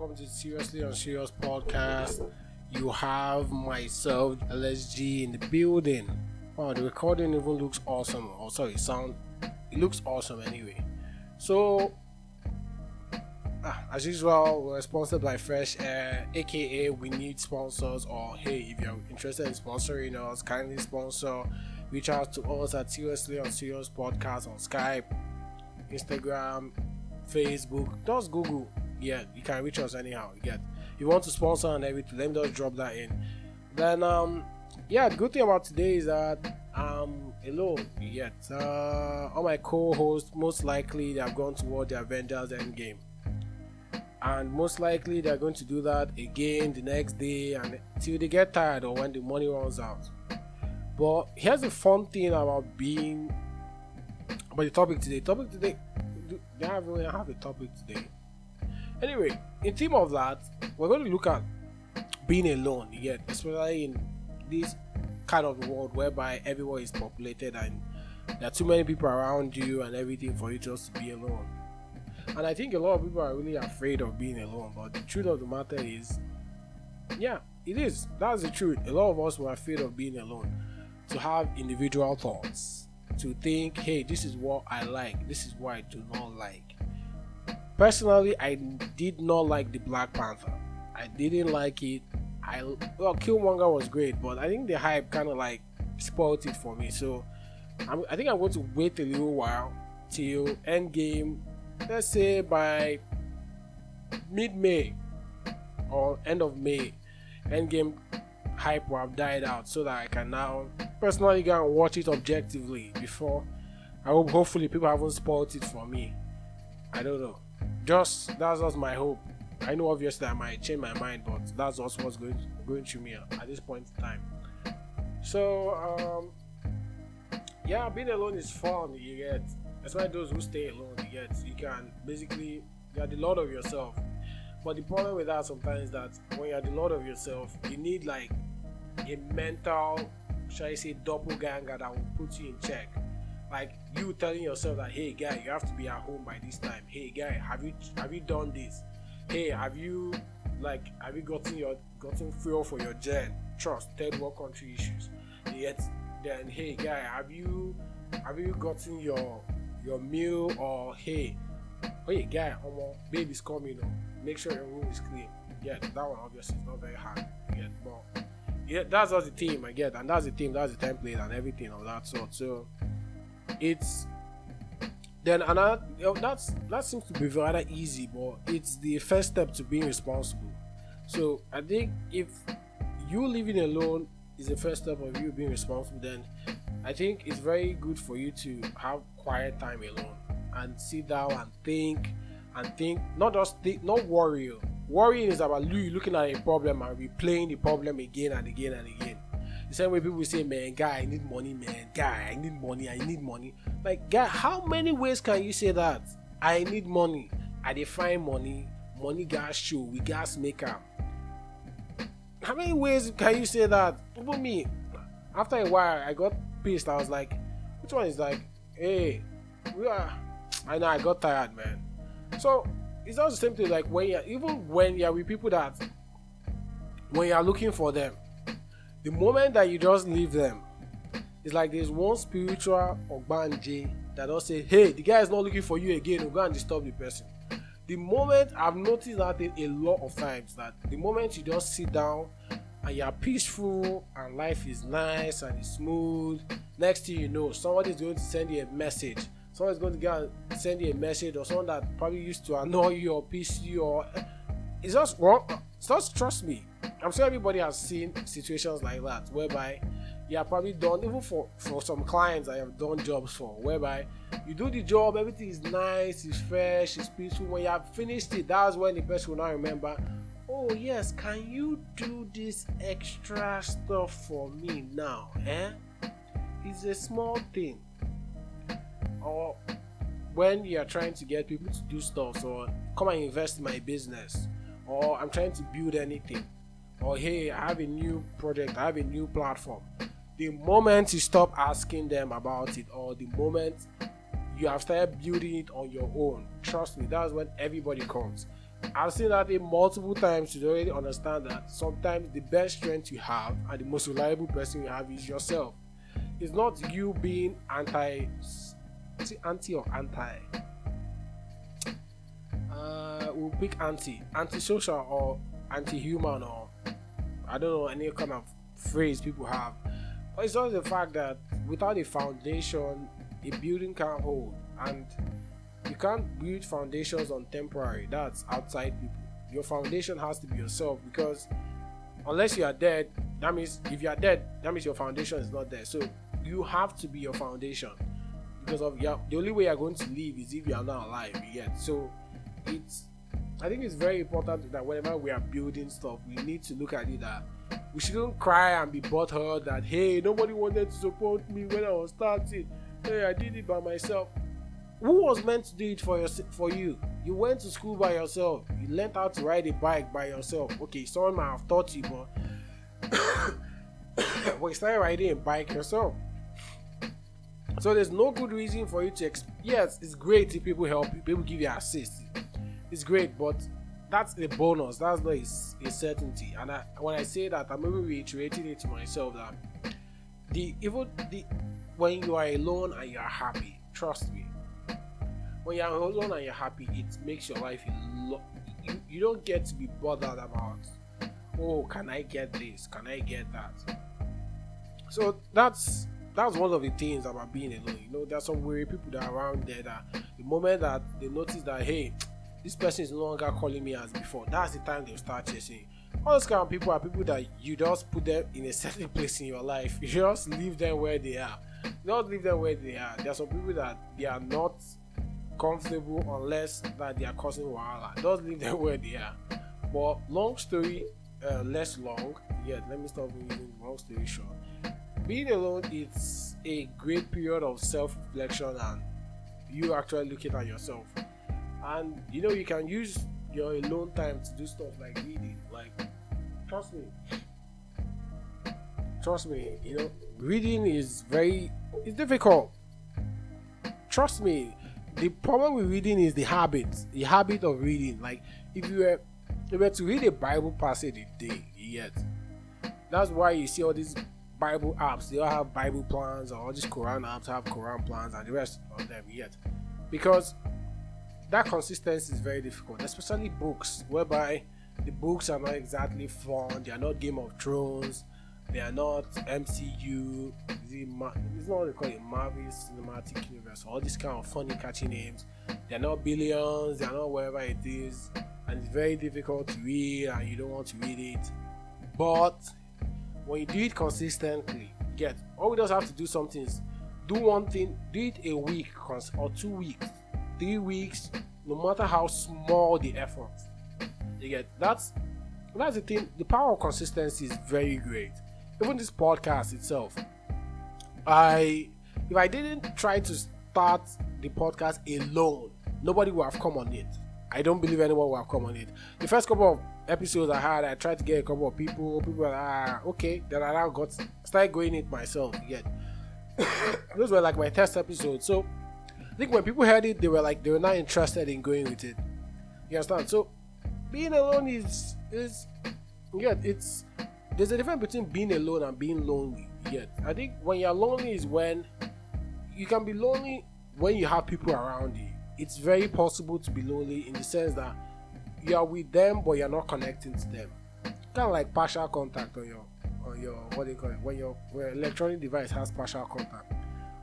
welcome to Seriously Unserious podcast. You have myself, LSG, in the building. Wow, the recording even looks awesome. Oh, sorry, sound. It looks awesome anyway. So, ah, as usual, we're sponsored by Fresh Air, aka we need sponsors. Or hey, if you're interested in sponsoring us, kindly sponsor. Reach out to us at Seriously Unserious podcast on Skype, Instagram, Facebook. Just Google yeah, you can reach us anyhow. You get. You want to sponsor and everything, let me just drop that in. Then um, yeah, the good thing about today is that um alone. yet. Uh, all my co-hosts most likely they have gone toward the Avengers Endgame, and most likely they're going to do that again the next day and till they get tired or when the money runs out. But here's the fun thing about being about the topic today. Topic today. They have really have a topic today Anyway, in theme of that, we're going to look at being alone, yet, especially in this kind of world whereby everyone is populated and there are too many people around you and everything for you just to be alone. And I think a lot of people are really afraid of being alone, but the truth of the matter is, yeah, it is. That's the truth. A lot of us were afraid of being alone, to have individual thoughts, to think, hey, this is what I like, this is what I do not like Personally, I did not like the Black Panther. I didn't like it. I well, Killmonger was great, but I think the hype kind of like spoiled it for me. So I'm, I think I'm going to wait a little while till Endgame. Let's say by mid-May or end of May, Endgame hype will have died out, so that I can now personally go and watch it objectively before. I hope hopefully people haven't spoiled it for me. I don't know just that's just my hope. I know obviously I might change my mind, but that's also what's going going through me at this point in time. So um, yeah, being alone is fun. You get, especially those who stay alone. You get, you can basically you're the lord of yourself. But the problem with that sometimes is that when you're the lord of yourself, you need like a mental, shall I say, doppelganger that will put you in check like you telling yourself that hey guy you have to be at home by this time. Hey guy have you have you done this? Hey have you like have you gotten your gotten fuel for your gen trust third world country issues. Yet then hey guy have you have you gotten your your meal or hey hey guy omo baby's coming you know make sure your room is clean. Yeah that one obviously is not very hard yeah but yeah that's just the team i get and that's the team that's the template and everything of that sort so it's then another that's that seems to be rather easy but it's the first step to being responsible. So i think if you living alone is the first step of you being responsible then i think it's very good for you to have quiet time alone and sit down and think and think not just think not worry. Worrying is about you looking at a problem and replaying the problem again and again and again the same way people say, man, guy, I need money, man. Guy, I need money, I need money. Like, guy, how many ways can you say that? I need money. I define money. Money gas show. We gas up. How many ways can you say that? Even me, after a while, I got pissed. I was like, which one is like, hey, we are. I know I got tired, man. So it's not the same thing. Like when you even when you're with people that when you're looking for them, the moment that you just leave them, it's like there's one spiritual or ogbanje that does say, hey, the guy is not looking for you again, we'll go and disturb the person. The moment I've noticed that a lot of times that the moment you just sit down and you're peaceful and life is nice and it's smooth, next thing you know, somebody's going to send you a message. Someone's going to go and send you a message or someone that probably used to annoy you or piss you or eh, it's just wrong. Just trust me. I'm sure everybody has seen situations like that whereby you have probably done even for for some clients I have done jobs for whereby you do the job, everything is nice, it's fresh, it's peaceful. When you have finished it, that's when the person will now remember, oh yes, can you do this extra stuff for me now? Eh? It's a small thing. Or when you are trying to get people to do stuff or come and invest in my business or I'm trying to build anything or hey, I have a new project, I have a new platform. The moment you stop asking them about it, or the moment you have started building it on your own, trust me, that's when everybody comes. I've seen that in multiple times You already understand that sometimes the best strength you have and the most reliable person you have is yourself. It's not you being anti, anti or anti. Uh, we'll pick anti, anti-social or anti-human or I don't know any kind of phrase people have. But it's just the fact that without a foundation, a building can't hold, and you can't build foundations on temporary. That's outside people. Your foundation has to be yourself because unless you are dead, that means if you are dead, that means your foundation is not there. So you have to be your foundation because of your the only way you're going to live is if you are not alive yet. So it's I think it's very important that whenever we are building stuff, we need to look at it that we shouldn't cry and be butthurt that hey nobody wanted to support me when I was starting. Hey, I did it by myself. Who was meant to do it for your for you? You went to school by yourself. You learned how to ride a bike by yourself. Okay, someone might have taught you, but well, you started riding a bike yourself. So there's no good reason for you to. Exp- yes, it's great if people help you, people give you assist. It's great, but that's a bonus. That's not a, a certainty. And I, when I say that, I'm maybe reiterating it to myself that the even the when you are alone and you are happy, trust me. When you are alone and you're happy, it makes your life lo- you, you don't get to be bothered about oh can I get this? Can I get that? So that's that's one of the things about being alone. You know, there's some weary people that are around there that the moment that they notice that hey, this person is no longer calling me as before, that's the time they'll start chasing. All those kind of people are people that you just put them in a certain place in your life. You just leave them where they are. Don't leave them where they are. There are some people that they are not comfortable unless that they are causing wahala. Just leave them where they are. But long story, uh, less long. Yeah, let me stop using long story short. Being alone is a great period of self-reflection and you actually looking at yourself. And you know you can use your alone time to do stuff like reading. Like trust me. Trust me, you know, reading is very it's difficult. Trust me, the problem with reading is the habit, the habit of reading. Like if you were if you were to read a Bible passage a day, yet that's why you see all these Bible apps. They all have Bible plans, or all these Quran apps have Quran plans, and the rest of them yet, because that consistency is very difficult, especially books, whereby the books are not exactly fun. They are not Game of Thrones. They are not MCU. It's not what they call it Marvel Cinematic Universe. All these kind of funny, catchy names. They are not billions. They are not wherever it is, and it's very difficult to read, and you don't want to read it. But when you do it consistently, get all we just have to do something is do one thing, do it a week or two weeks, three weeks, no matter how small the effort. You get that's that's the thing. The power of consistency is very great. Even this podcast itself, I if I didn't try to start the podcast alone, nobody would have come on it. I don't believe anyone will have come on it. The first couple of episodes I had, I tried to get a couple of people. People were ah, okay. Then I now got started going it myself. Yet those were like my test episodes. So think when people heard it, they were like they were not interested in going with it. You understand? So being alone is is yeah, it's there's a difference between being alone and being lonely. Yet I think when you're lonely is when you can be lonely when you have people around you. It's very possible to be lonely in the sense that you are with them but you're not connecting to them. Kind of like partial contact on your on your what do you call it when your when your electronic device has partial contact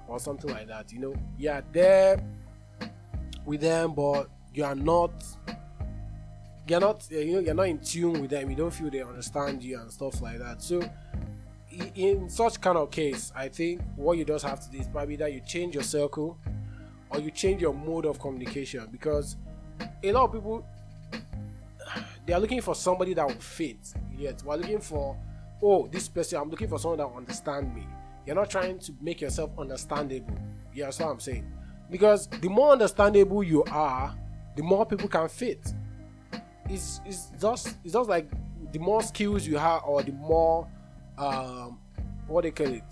or something like that. You know, you are there with them but you are not you're not you know you're not in tune with them. You don't feel they understand you and stuff like that. So in such kind of case i think what you just have to do is probably that you change your circle or you change your mode of communication because a lot of people they are looking for somebody that will fit. Yet we're looking for oh this person i'm looking for someone that will understand me you're not trying to make yourself understandable. You that's what i'm saying? Because the more understandable you are the more people can fit. It's, it's just it's just like the more skills you have or the more um what they call it?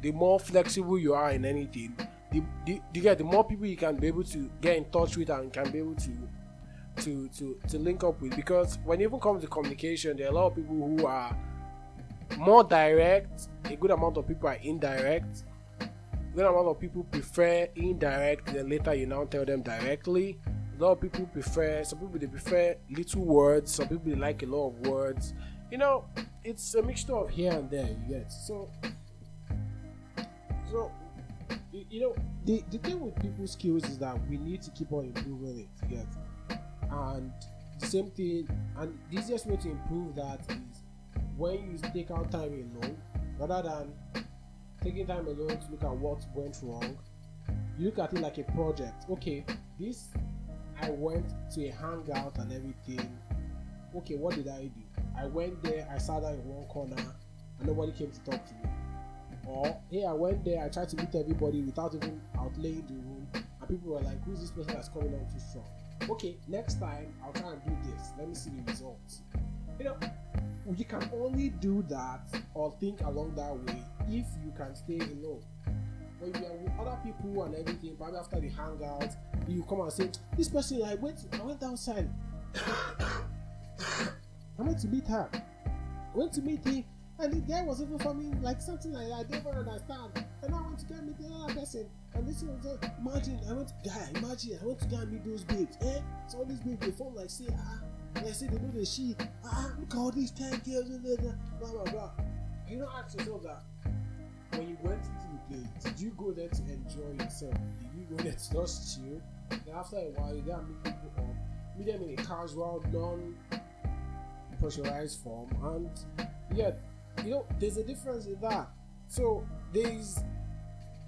The more flexible you are in anything the, the, the, the more people you can be able to get in touch with and can be able to to to to link up with. Because when it even comes to communication, there are a lot of people who are more direct. A good amount of people are indirect. A good amount of people prefer indirect. Then later you now tell them directly. A lot of people prefer. Some people they prefer little words. Some people they like a lot of words. You know, it's a mixture of here and there. You get so. So you, you know the the thing with people skills is that we need to keep on improving it. You get and the same thing and the easiest way to improve that is when you take out time alone rather than taking time alone to look at what went wrong you look at it like a project. Okay this i went to a hangout and everything. Okay what did i do? I went there i sat down in one corner and nobody came to talk to me. Or hey i went there i tried to meet everybody without even outlaying the room and people were like who's this person that's coming on too strong? Okay next time i'll try and do this. Let me see the results. You know you can only do that or think along that way if you can stay alone. But when you are with other people and everything probably after the hangout you come and say this person i went i went outside. I went to meet her. I went to meet him and the guy was even for me like something like i didn't understand. And i went to go meet the other person and this one was just imagine i went to guy imagine i went to go meet those babes eh? So all these babes they form like say ah they know the shit ah look at all these 10 girls blah blah blah. You know ask yourself that when you went into the place did you go there to enjoy yourself? Did you go there to just chill? Then after a while you gotta meet people up meet them in a casual non pressurized form and yeah you know there's a difference in that. So there's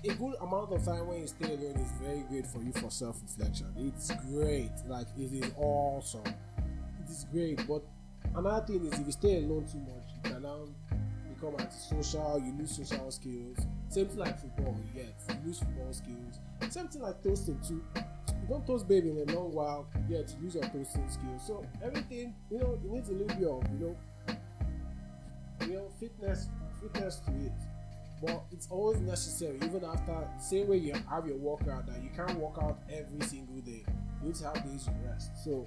a good amount of time when you stay alone is very great for you for self-reflection. It's great. Like it is awesome it is great but another thing is if you stay alone too much you can now become antisocial you lose social skills. Same thing like football you get you lose football skills. Same thing like toasting too. You don't toast baby in a long while you get you lose your toasting skills. So everything you know it needs a little bit of you know you know fitness fitness to it. But it's always necessary even after same way you have your workout that you can't work out every single day. You need to have days you rest. So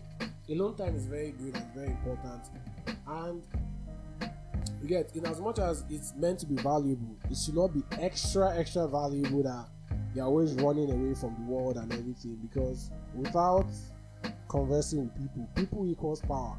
alone time is very good and very important. And you get in as much as it's meant to be valuable it should not be extra extra valuable that you're always running away from the world and everything because without conversing with people people equals power.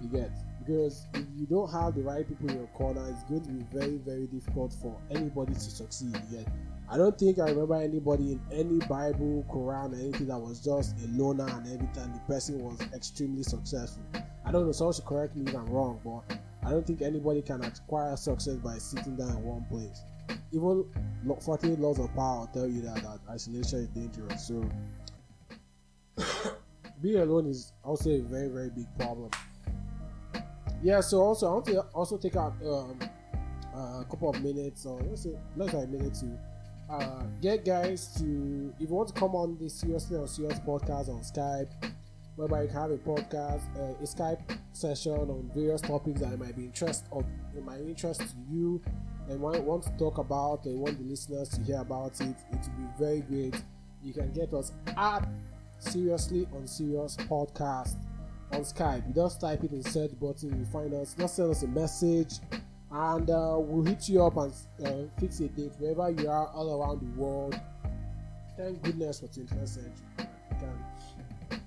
You get because if you don't have the right people in your corner it's going to be very very difficult for anybody to succeed. Yet i don't think i remember anybody in any bible quran anything that was just a loner and everything. the person was extremely successful. I don't know someone should correct me if i'm wrong but i don't think anybody can acquire success by sitting down in one place. Even 48 laws of power tell you that, that isolation is dangerous so being alone is also a very very big problem yeah so also i want to also take out um, a couple of minutes or let's say less than a minute to uh, get guys to if you want to come on this Seriously Unserious podcast on skype whereby you can have a podcast uh, a skype session on various topics that might be interest of my interest to you and want, want to talk about and want the listeners to hear about it it will be very great. You can get us at Seriously Unserious podcast on Skype. You just type it in the search button, you find us. Just send us a message, and uh, we'll hit you up and uh, fix a date wherever you are all around the world. Thank goodness for 21st century. You can,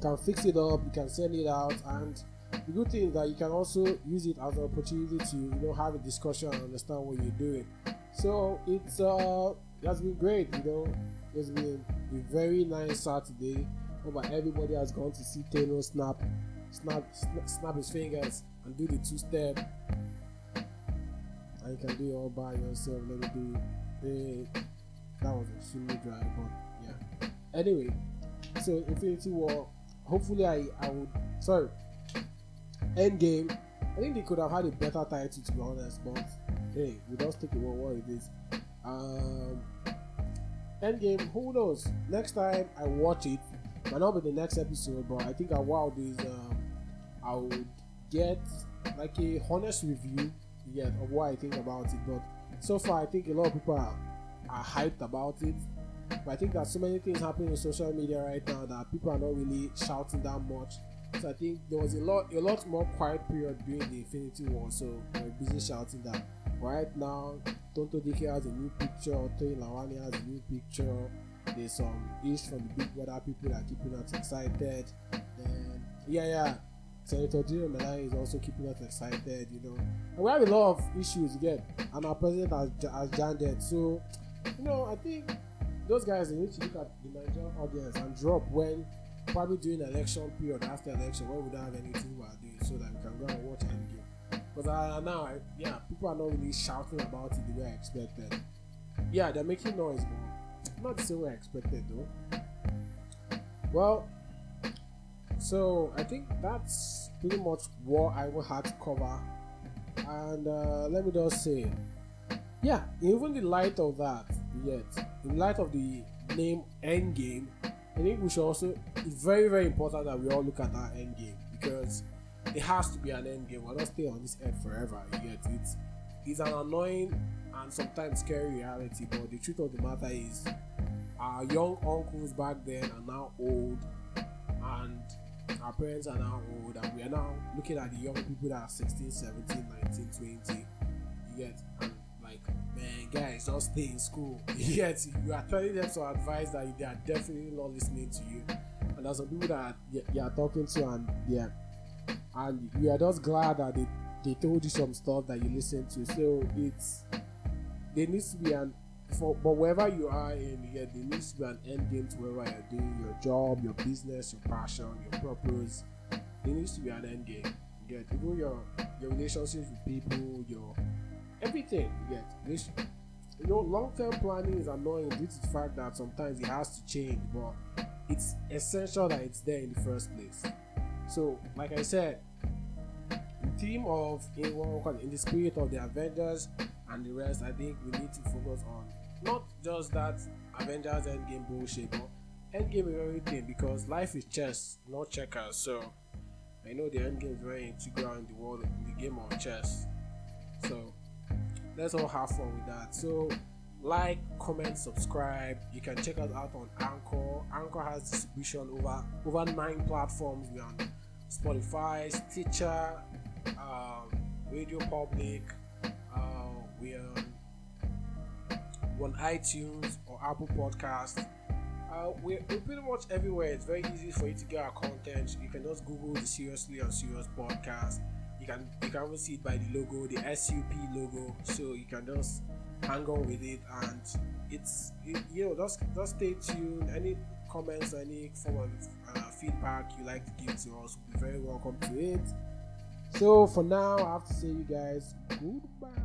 can fix it up, you can send it out, and the good thing is that you can also use it as an opportunity to you know have a discussion and understand what you're doing. So it's uh it has been great, you know. It's been a very nice Saturday but everybody has gone to see Thanos snap, snap, snap, snap his fingers and do the two step. And you can do it all by yourself. Let me do it. That was extremely dry, but yeah. Anyway, so Infinity War. Hopefully, I I would. Sorry, Endgame. I think they could have had a better title to be honest, but hey, we just take it what it is. Um, Endgame. Who knows? Next time I watch it, might not be the next episode, but I think I wow is um, I would get like a honest review yet of what I think about it. But so far, I think a lot of people are, are hyped about it, But I think that so many things happening in social media right now that people are not really shouting that much. So I think there was a lot a lot more quiet period during the Infinity War, so we're busy shouting that. Right now, Tonto Dike has a new picture, Toyin Lawani has a new picture. There's some ish from the Big Brother people that are keeping us excited. Then yeah, yeah. Senator Dino Melaye is also keeping us excited, you know. And we have a lot of issues again, and our president has has janded. So, you know, I think those guys they need to look at the Nigerian audience and drop when probably during election period after election when we don't have anything we are doing so that we can go and watch Endgame. Uh, now, yeah, people are not really shouting about it the way I expected. Yeah, they're making noise, but not I expected though. Well, so I think that's pretty much what I will have to cover. And uh, let me just say, yeah, even the light of that, yet in light of the name Endgame, I think we should also. It's very very important that we all look at our Endgame because it has to be an Endgame. We're not staying on this earth forever. Yet get it? It's an annoying and sometimes scary reality, but the truth of the matter is, our young uncles back then are now old, and our parents are now old, and we are now looking at the young people that are 16, 17, 19, 20. You get and like, man, guys, just stay in school. Yet you are telling them to advise that they are definitely not listening to you. And there's some people that you are talking to, and yeah, and you are just glad that they, they told you some stuff that you listened to. So it's there needs to be an for but wherever you are in here, there needs to be an end game to wherever you're doing your job, your business, your passion, your purpose. There needs to be an end game. Yeah, even your your relationships with people, your everything you get. This, you know, long-term planning is annoying due to the fact that sometimes it has to change, but it's essential that it's there in the first place. So, like I said, the theme of in what in the spirit of the Avengers and the rest, I think we need to focus on not just that Avengers Endgame bullshit, but Endgame is everything because life is chess, not checkers. So I know the Endgame is very integral in the world in the game of chess. So let's all have fun with that. So, like, comment, subscribe. You can check us out on Anchor. Anchor has distribution over over nine platforms. We're on Spotify, Stitcher, um, Radio Public. Uh, we're on, iTunes or Apple Podcasts. Uh, we're, we're, pretty much everywhere. It's very easy for you to get our content. You can just Google the Seriously Unserious podcast you can you can even see it by the logo the sup logo so you can just hang on with it and it's it, you know just just stay tuned any comments any form of uh, feedback you like to give to us will be very welcome to it so for now i have to say you guys goodbye